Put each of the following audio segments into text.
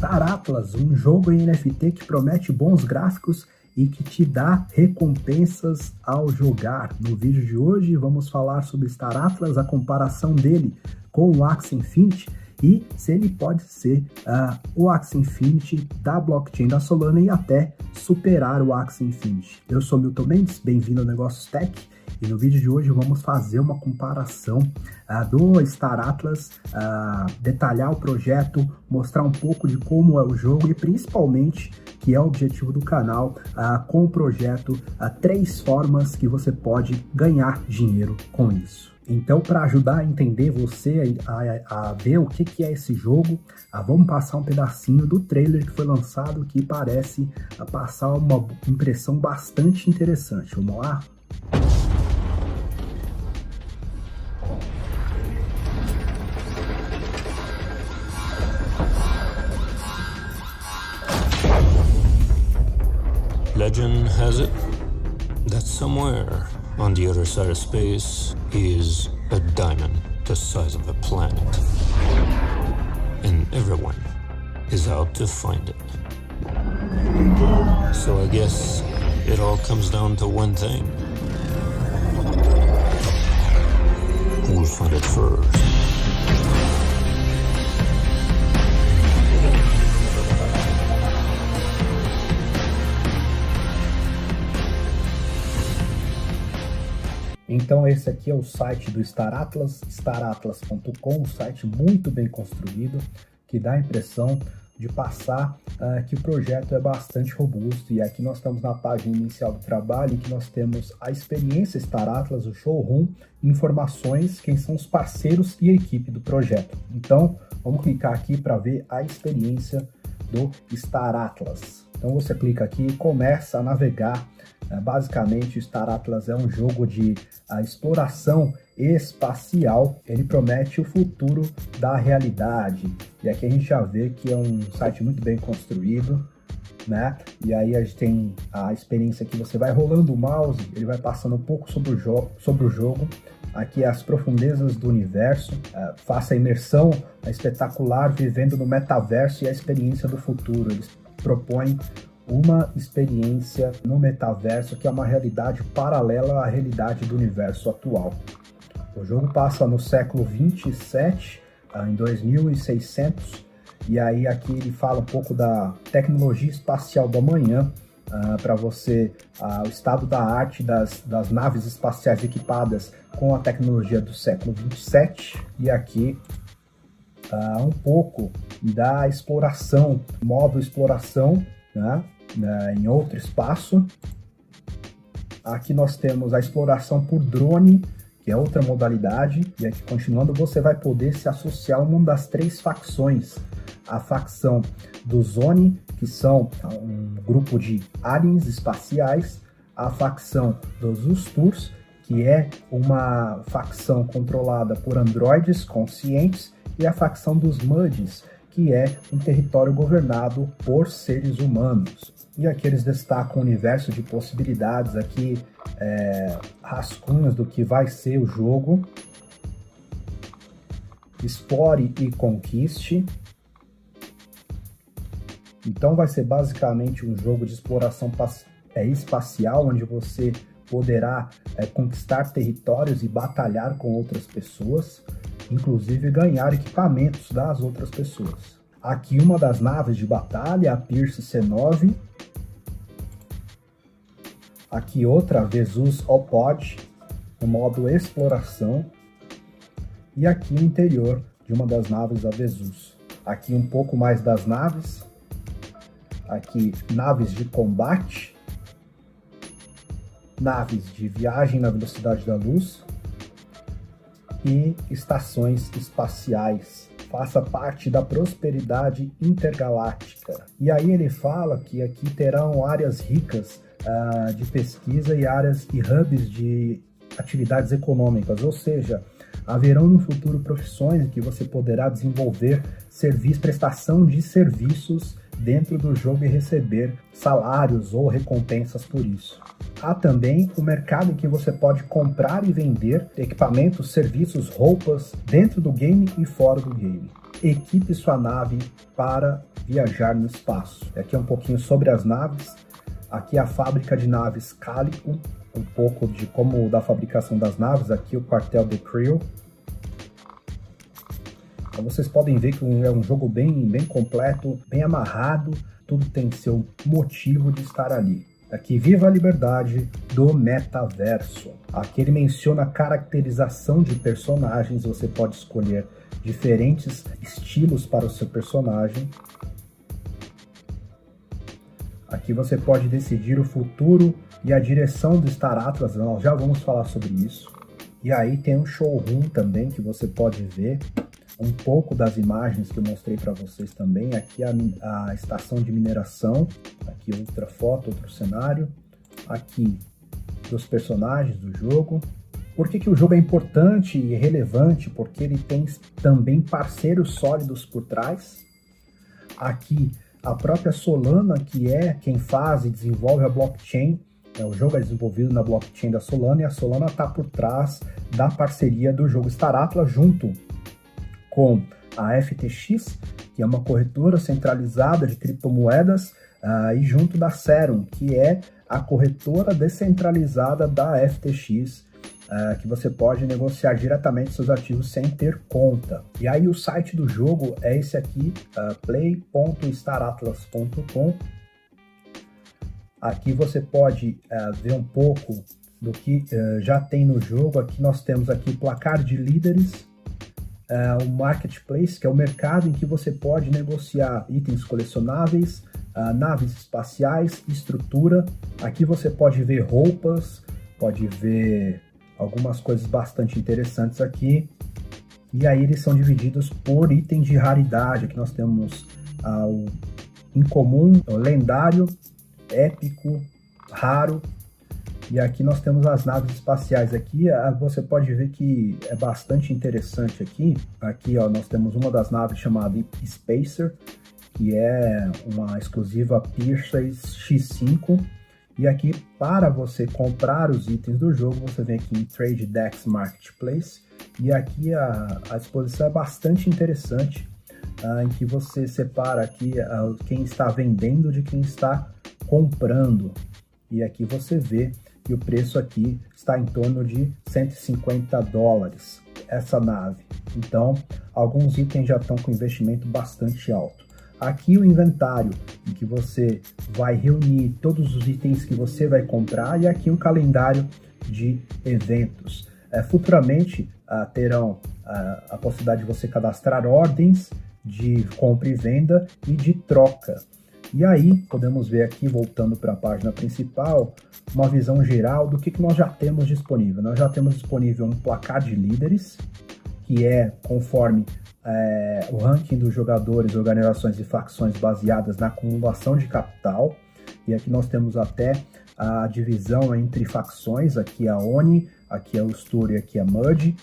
Star Atlas, um jogo em NFT que promete bons gráficos e que te dá recompensas ao jogar. No vídeo de hoje vamos falar sobre Star Atlas, a comparação dele com o Axie Infinity e se ele pode ser uh, o Axie Infinity da blockchain da Solana e até superar o Axie Infinity. Eu sou Milton Mendes, bem-vindo ao Negócios Tech e no vídeo de hoje vamos fazer uma comparação uh, do Star Atlas, uh, detalhar o projeto, mostrar um pouco de como é o jogo e principalmente, que é o objetivo do canal, uh, com o projeto, três formas que você pode ganhar dinheiro com isso. Então, para ajudar a entender você a, a, a ver o que, que, é esse jogo, vamos passar um pedacinho do trailer que foi lançado que parece passar uma impressão bastante interessante. Vamos lá? Legend has it that somewhere on the other side of space is a diamond the size of a planet. And everyone is out to find it. So I guess it all comes down to one thing. Who'll find it first? Então esse aqui é o site do Star Atlas, staratlas.com, um site muito bem construído, que dá a impressão de passar uh, que o projeto é bastante robusto. E aqui nós estamos na página inicial do trabalho, em que nós temos a experiência Star Atlas, o showroom, informações, quem são os parceiros e a equipe do projeto. Então, vamos clicar aqui para ver a experiência do Star Atlas. Então você clica aqui e começa a navegar é, basicamente, Star Atlas é um jogo de exploração espacial. Ele promete o futuro da realidade. E aqui a gente já vê que é um site muito bem construído, né? E aí a gente tem a experiência que você vai rolando o mouse, ele vai passando um pouco sobre o, jo sobre o jogo. Aqui é as profundezas do universo, é, faça a imersão espetacular vivendo no metaverso e a experiência do futuro. Eles propõem uma experiência no metaverso que é uma realidade paralela à realidade do universo atual. O jogo passa no século 27, ah, em 2600, e aí aqui ele fala um pouco da tecnologia espacial do amanhã, uh, para você, uh, o estado da arte das, das naves espaciais equipadas com a tecnologia do século 27, e aqui uh, um pouco da exploração, modo exploração, né? Né, em outro espaço. Aqui nós temos a exploração por drone, que é outra modalidade, e aqui continuando você vai poder se associar a uma das três facções. A facção do Zone, que são um grupo de aliens espaciais, a facção dos Usturs, que é uma facção controlada por androides conscientes, e a facção dos Muds, que é um território governado por seres humanos. E aqui eles destacam o universo de possibilidades, aqui é, rascunhos do que vai ser o jogo. Explore e conquiste. Então vai ser basicamente um jogo de exploração é, espacial, onde você poderá é, conquistar territórios e batalhar com outras pessoas, inclusive ganhar equipamentos das outras pessoas. Aqui uma das naves de batalha, a Pierce C9, Aqui outra Vesus Opod, no modo exploração. E aqui o interior de uma das naves da Vesus. Aqui um pouco mais das naves. Aqui naves de combate. Naves de viagem na velocidade da luz. E estações espaciais faça parte da prosperidade intergaláctica. E aí ele fala que aqui terão áreas ricas uh, de pesquisa e áreas e hubs de atividades econômicas, ou seja, haverão no futuro profissões em que você poderá desenvolver serviço, prestação de serviços dentro do jogo e receber salários ou recompensas por isso. Há também o mercado em que você pode comprar e vender equipamentos, serviços, roupas dentro do game e fora do game. Equipe sua nave para viajar no espaço. Aqui é um pouquinho sobre as naves. Aqui é a fábrica de naves Calico, um pouco de como da fabricação das naves. Aqui o quartel The Creel. Então vocês podem ver que é um jogo bem, bem completo, bem amarrado. Tudo tem seu motivo de estar ali. Aqui, viva a liberdade do metaverso. Aqui ele menciona a caracterização de personagens. Você pode escolher diferentes estilos para o seu personagem. Aqui você pode decidir o futuro e a direção do Star Atlas, nós já vamos falar sobre isso. E aí tem um showroom também que você pode ver um pouco das imagens que eu mostrei para vocês também. Aqui a, a, estação de mineração, aqui outra foto, outro cenário. Aqui dos personagens do jogo. Por que, que o jogo é importante e relevante? Porque ele tem também parceiros sólidos por trás. Aqui a própria Solana, que é quem faz e desenvolve a blockchain, é, o jogo é desenvolvido na blockchain da Solana e a Solana está por trás da parceria do jogo Star Atlas junto com a FTX, que é uma corretora centralizada de criptomoedas, uh, e junto da Serum, que é a corretora descentralizada da FTX, uh, que você pode negociar diretamente seus ativos sem ter conta. E aí o site do jogo é esse aqui, uh, play.staratlas.com. Aqui você pode ver um pouco do que já tem no jogo. Aqui nós temos aqui placar de líderes, o marketplace, que é o mercado em que você pode negociar itens colecionáveis, naves espaciais, estrutura. Aqui você pode ver roupas, pode ver algumas coisas bastante interessantes aqui. E aí eles são divididos por itens de raridade. Aqui nós temos ah, o incomum, o lendário, épico, raro. E aqui nós temos as naves espaciais. Aqui ah, você pode ver que é bastante interessante aqui. Aqui ó, nós temos uma das naves chamada Spacer, que é uma exclusiva Pierce X5 e aqui, para você comprar os itens do jogo, você vem aqui em Trade Dex Marketplace. E aqui a, a exposição é bastante interessante, uh, em que você separa aqui uh, quem está vendendo de quem está comprando. E aqui você vê que o preço aqui está em torno de 150 dólares, essa nave. Então, alguns itens já estão com investimento bastante alto. Aqui o inventário, em que você vai reunir todos os itens que você vai comprar, e aqui um calendário de eventos. É, futuramente uh, terão uh, a possibilidade de você cadastrar ordens de compra e venda e de troca. E aí podemos ver aqui, voltando para a página principal, uma visão geral do que, que nós já temos disponível. Nós já temos disponível um placar de líderes, que é conforme é, o ranking dos jogadores, organizações e facções baseadas na acumulação de capital. E aqui nós temos até a divisão entre facções, aqui é a ONI, aqui é o Story, aqui é a MUD.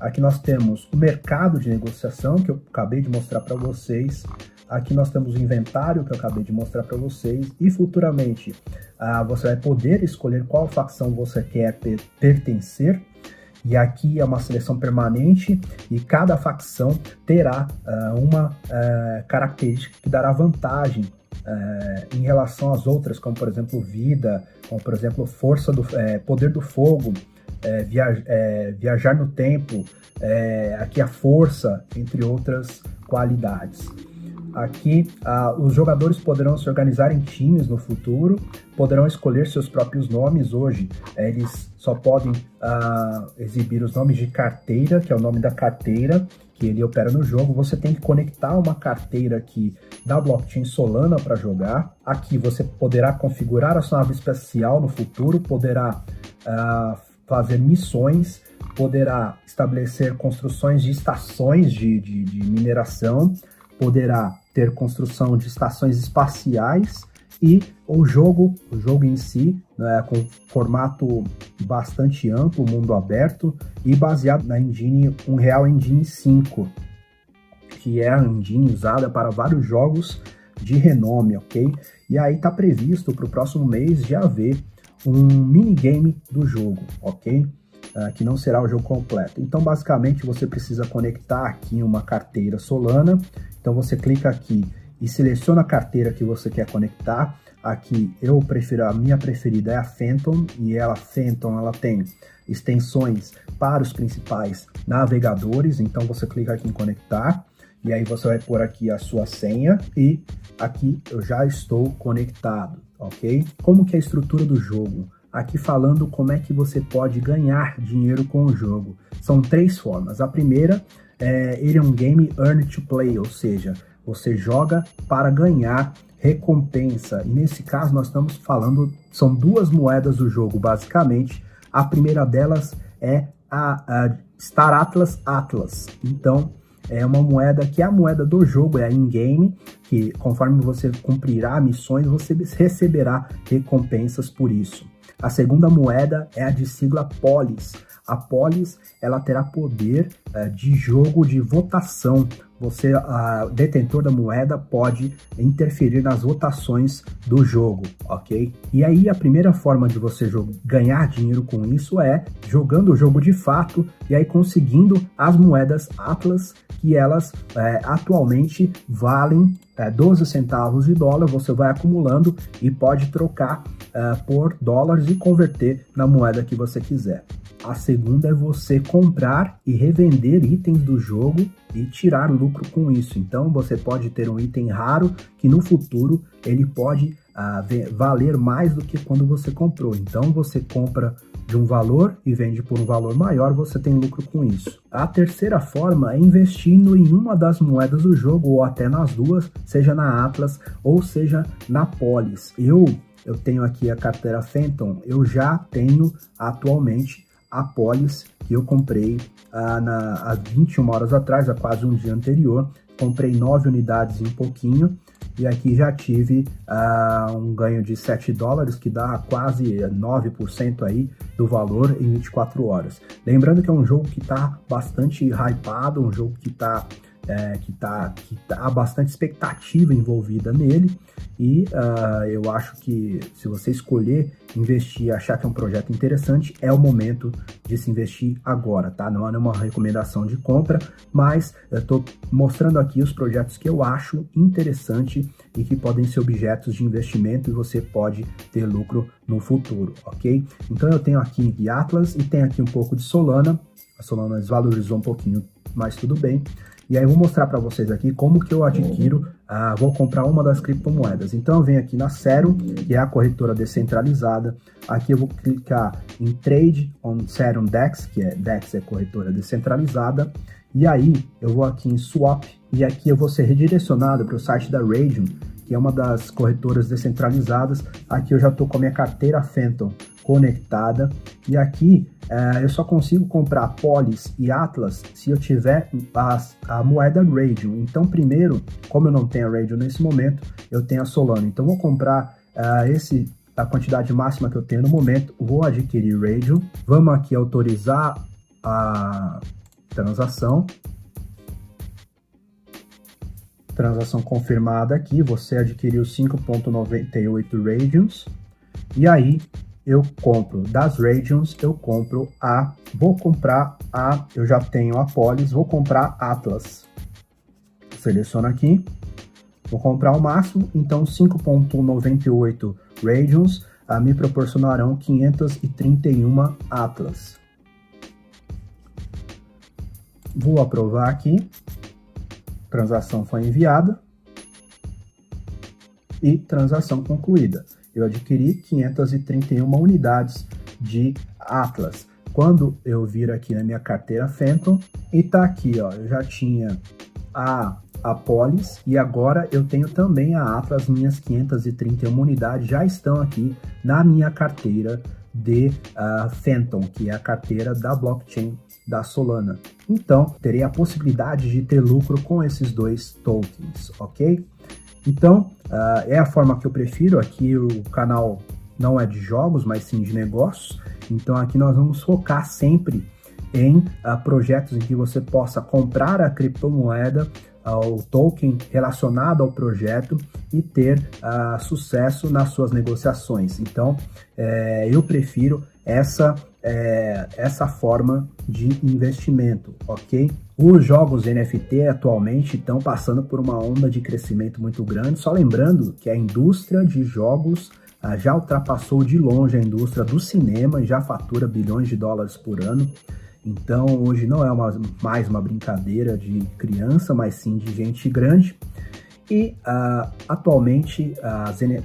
Aqui nós temos o mercado de negociação, que eu acabei de mostrar para vocês. Aqui nós temos o inventário, que eu acabei de mostrar para vocês. E futuramente ah, você vai poder escolher qual facção você quer pertencer. E aqui é uma seleção permanente e cada facção terá uh, uma uh, característica que dará vantagem uh, em relação às outras, como por exemplo vida, como por exemplo força do poder do fogo, via, viajar no tempo, aqui a força, entre outras qualidades. Aqui, uh, os jogadores poderão se organizar em times no futuro, poderão escolher seus próprios nomes. Hoje, eh, eles só podem uh, exibir os nomes de carteira, que é o nome da carteira que ele opera no jogo. Você tem que conectar uma carteira aqui da blockchain Solana para jogar. Aqui você poderá configurar a sua nave especial no futuro, poderá uh, fazer missões, poderá estabelecer construções de estações de, de, de mineração, poderá ter construção de estações espaciais e o jogo, o jogo em si, né, com formato bastante amplo, mundo aberto e baseado na engine Unreal Engine 5, que é a engine usada para vários jogos de renome, ok? E aí está previsto para o próximo mês já haver um minigame do jogo, ok? Uh, que não será o jogo completo. Então, basicamente, você precisa conectar aqui uma carteira Solana. Então, você clica aqui e seleciona a carteira que você quer conectar. Aqui, eu prefiro, a minha preferida é a Phantom, e ela, Phantom, ela tem extensões para os principais navegadores. Então, você clica aqui em conectar. E aí você vai pôr aqui a sua senha e aqui eu já estou conectado, ok? Como que é a estrutura do jogo? Aqui falando como é que você pode ganhar dinheiro com o jogo. São três formas. A primeira é ele é um game earn to play, ou seja, você joga para ganhar recompensa. E nesse caso nós estamos falando, são duas moedas do jogo, basicamente. A primeira delas é a, a Star Atlas Atlas. Então, é uma moeda que é a moeda do jogo, é a in-game, que conforme você cumprirá missões, você receberá recompensas por isso. A segunda moeda é a de sigla Polis. A Polis ela terá poder uh, de jogo de votação. Você, detentor da moeda, pode interferir nas votações do jogo, ok? E aí a primeira forma de você ganhar dinheiro com isso é jogando o jogo de fato e aí conseguindo as moedas Atlas que elas é, atualmente valem é, 12 centavos de dólar, você vai acumulando e pode trocar é, por dólares e converter na moeda que você quiser. A segunda é você comprar e revender itens do jogo e tirar lucro com isso. Então você pode ter um item raro que no futuro ele pode uh, valer mais do que quando você comprou. Então você compra de um valor e vende por um valor maior, você tem lucro com isso. A terceira forma é investindo em uma das moedas do jogo ou até nas duas, seja na Atlas ou seja na Polis. Eu eu tenho aqui a carteira Phantom, eu já tenho atualmente a Polis que eu comprei ah, na, há 21 horas atrás, há quase um dia anterior. Comprei 9 unidades em pouquinho e aqui já tive uh, um ganho de 7 dólares, que dá quase 9% aí do valor em 24 horas. Lembrando que é um jogo que está bastante hypado, um jogo que está é, que, tá, que tá, há bastante expectativa envolvida nele e uh, eu acho que se você escolher investir, achar que é um projeto interessante, é o momento de se investir agora, tá? Não é uma recomendação de compra, mas eu estou mostrando aqui os projetos que eu acho interessante e que podem ser objetos de investimento e você pode ter lucro no futuro, ok? Então eu tenho aqui Atlas e tenho aqui um pouco de Solana, a Solana desvalorizou um pouquinho, mas tudo bem. E aí eu vou mostrar para vocês aqui como que eu adquiro, uh, vou comprar uma das criptomoedas. Então eu venho aqui na Serum, que é a corretora descentralizada. Aqui eu vou clicar em Trade on Serum DEX, que é DEX é corretora descentralizada. E aí eu vou aqui em Swap e aqui eu vou ser redirecionado para o site da Radium, que é uma das corretoras descentralizadas. Aqui eu já estou com a minha carteira Phantom conectada. E aqui é, eu só consigo comprar Polis e Atlas se eu tiver a, a moeda Radium. Então, primeiro, como eu não tenho a Radium nesse momento, eu tenho a Solana. Então, vou comprar uh, esse a quantidade máxima que eu tenho no momento, vou adquirir Radium. Vamos aqui autorizar a transação. Transação confirmada aqui, você adquiriu 5.98 Radiums. E aí, eu compro das Regions, eu compro a, vou comprar a, eu já tenho a Polis, vou comprar Atlas. Seleciono aqui, vou comprar o máximo, então 5.98 Regions ah, me proporcionarão 531 Atlas. Vou aprovar aqui, transação foi enviada e transação concluída eu adquiri 531 unidades de Atlas. Quando eu vir aqui na minha carteira Phantom, e tá aqui, ó, eu já tinha a, a Polis e agora eu tenho também a Atlas, minhas 531 unidades já estão aqui na minha carteira de uh, Phantom, que é a carteira da blockchain da Solana. Então, terei a possibilidade de ter lucro com esses dois tokens, ok? Então, uh, é a forma que eu prefiro. Aqui o canal não é de jogos, mas sim de negócios. Então, aqui nós vamos focar sempre em uh, projetos em que você possa comprar a criptomoeda o token relacionado ao projeto e ter uh, sucesso nas suas negociações. Então, é, eu prefiro essa, é, essa forma de investimento, ok? Os jogos NFT atualmente estão passando por uma onda de crescimento muito grande. Só lembrando que a indústria de jogos uh, já ultrapassou de longe a indústria do cinema e já fatura bilhões de dólares por ano. Então hoje não é uma, mais uma brincadeira de criança, mas sim de gente grande. E uh, atualmente,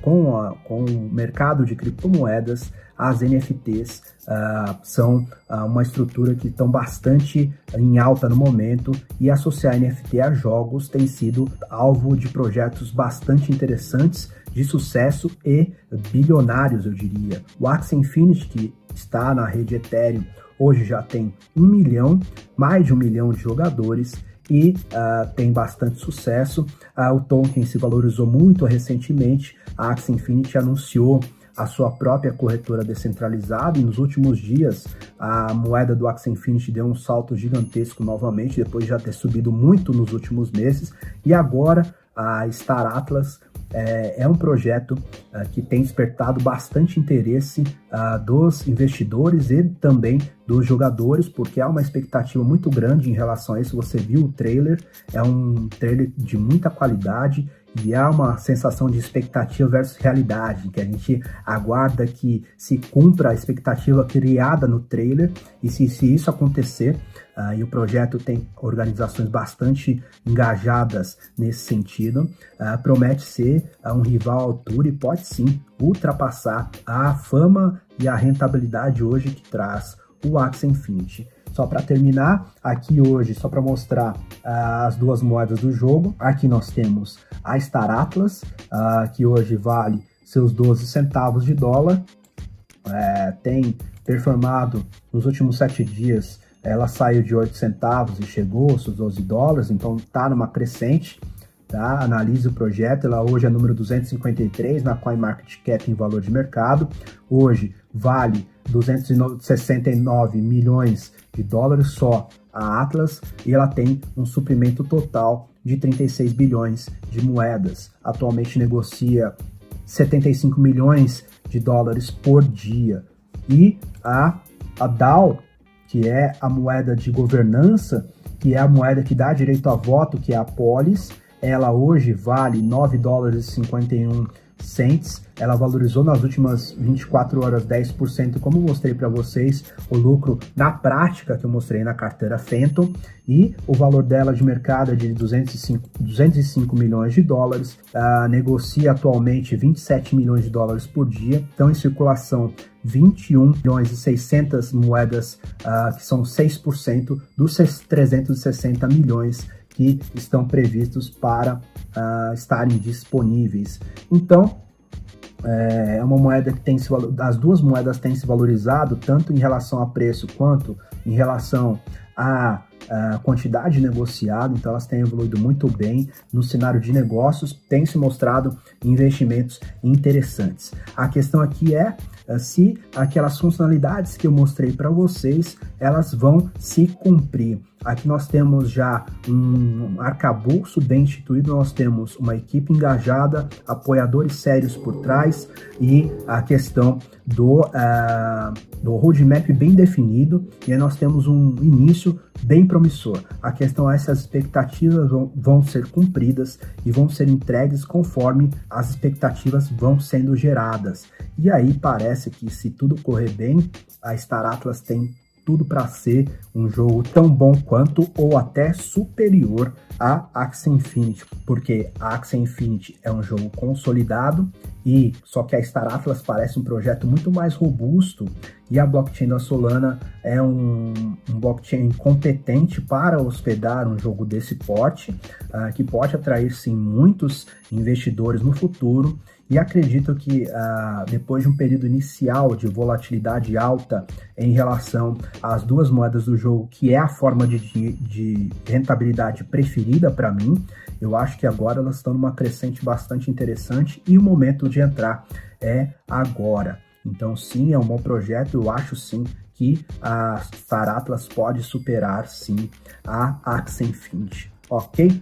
com, a, com o mercado de criptomoedas, as NFTs uh, ah, são uma estrutura que estão bastante em alta no momento e associar NFT a jogos tem sido alvo de projetos bastante interessantes, de sucesso e bilionários, eu diria. O Axie Infinity, que está na rede Ethereum, Hoje já tem um milhão, mais de um milhão de jogadores e uh, tem bastante sucesso. Uh, o token se valorizou muito recentemente. A Axie Infinity anunciou a sua própria corretora descentralizada e nos últimos dias a moeda do Axie Infinity deu um salto gigantesco novamente, depois de já ter subido muito nos últimos meses. E agora a Star Atlas é, é um projeto uh, que tem despertado bastante interesse uh, dos investidores e também dos jogadores, porque há uma expectativa muito grande em relação a isso. Você viu o trailer, é um trailer de muita qualidade e há uma sensação de expectativa versus realidade, que a gente aguarda que se cumpra a expectativa criada no trailer, e se, se isso acontecer, uh, e o projeto tem organizações bastante engajadas nesse sentido, uh, promete ser uh, um rival à altura e pode sim ultrapassar a fama e a rentabilidade hoje que traz o Axie Infinity. Só para terminar, aqui hoje, só para mostrar as duas moedas do jogo, aqui nós temos a Star Atlas, que hoje vale seus 12 centavos de dólar, é, tem performado nos últimos sete dias, ela saiu de 8 centavos e chegou aos 12 dólares, então está numa crescente, tá? Analise o projeto, ela hoje é número 253 na CoinMarketCap em valor de mercado, hoje vale 269 milhões de dólares só a Atlas e ela tem um suprimento total de 36 bilhões de moedas. Atualmente negocia 75 milhões de dólares por dia. E a, a DAO, que é a moeda de governança, que é a moeda que dá direito a voto, que é a Polis, ela hoje vale 9 dólares e 51 cents. Ela valorizou nas últimas 24 horas 10%, como mostrei para vocês, o lucro na prática que eu mostrei na carteira Fenton, e o valor dela de mercado é de 205, 205 milhões de dólares, uh, negocia atualmente 27 milhões de dólares por dia, estão em circulação 21 milhões e 600 moedas, uh, que são 6% dos 360 milhões que estão previstos para uh, estarem disponíveis. Então, é, é uma moeda que tem se as duas moedas têm se valorizado tanto em relação a preço quanto em relação a a quantidade negociada, então elas têm evoluído muito bem no cenário de negócios, tem se mostrado investimentos interessantes. A questão aqui é se aquelas funcionalidades que eu mostrei para vocês, elas vão se cumprir. Aqui nós temos já um arcabouço bem instituído, nós temos uma equipe engajada, apoiadores sérios por trás e a questão do, uh, do roadmap bem definido e aí nós temos um início bem promissor. A questão é se as expectativas vão, vão ser cumpridas e vão ser entregues conforme as expectativas vão sendo geradas. E aí parece que se tudo correr bem, a Star Atlas tem tudo para ser um jogo tão bom quanto ou até superior a Axie Infinity, porque Axie Infinity é um jogo consolidado e só que a Star Atlas parece um projeto muito mais robusto e a blockchain da Solana é um, um blockchain competente para hospedar um jogo desse porte, uh, que pode atrair sim muitos investidores no futuro e acredito que ah, depois de um período inicial de volatilidade alta em relação às duas moedas do jogo, que é a forma de, de rentabilidade preferida para mim, eu acho que agora elas estão numa crescente bastante interessante e o momento de entrar é agora. Então, sim, é um bom projeto. Eu acho sim que a Star Atlas pode superar sim a Axie Infinity, ok?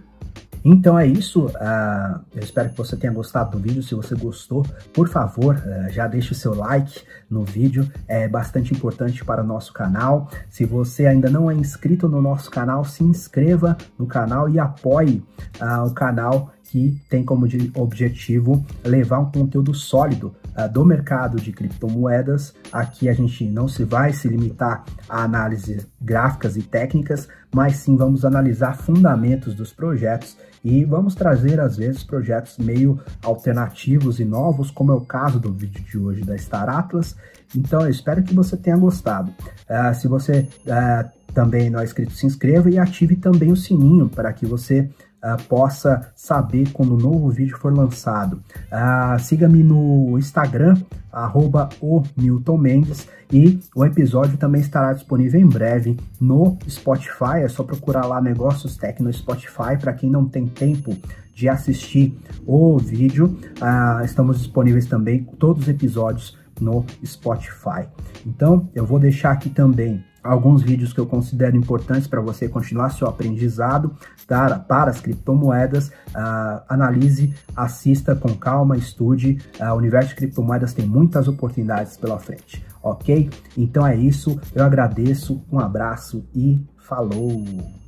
Então é isso. Uh, eu espero que você tenha gostado do vídeo. Se você gostou, por favor, uh, já deixe o seu like no vídeo. É bastante importante para o nosso canal. Se você ainda não é inscrito no nosso canal, se inscreva no canal e apoie uh, o canal que tem como objetivo levar um conteúdo sólido uh, do mercado de criptomoedas. Aqui a gente não se vai se limitar a análises gráficas e técnicas, mas sim vamos analisar fundamentos dos projetos e vamos trazer às vezes projetos meio alternativos e novos, como é o caso do vídeo de hoje da Star Atlas. Então eu espero que você tenha gostado. Uh, se você uh, também não é inscrito, se inscreva e ative também o sininho para que você uh, possa saber quando um novo vídeo for lançado. Uh, Siga-me no Instagram, arroba o Milton Mendes, e o episódio também estará disponível em breve no Spotify. É só procurar lá Negócios Tech no Spotify para quem não tem tempo de assistir o vídeo. Uh, estamos disponíveis também todos os episódios no Spotify. Então, eu vou deixar aqui também alguns vídeos que eu considero importantes para você continuar seu aprendizado para, para as criptomoedas. Uh, analise, assista com calma, estude. Uh, o universo de criptomoedas tem muitas oportunidades pela frente, ok? Então é isso, eu agradeço, um abraço e falou!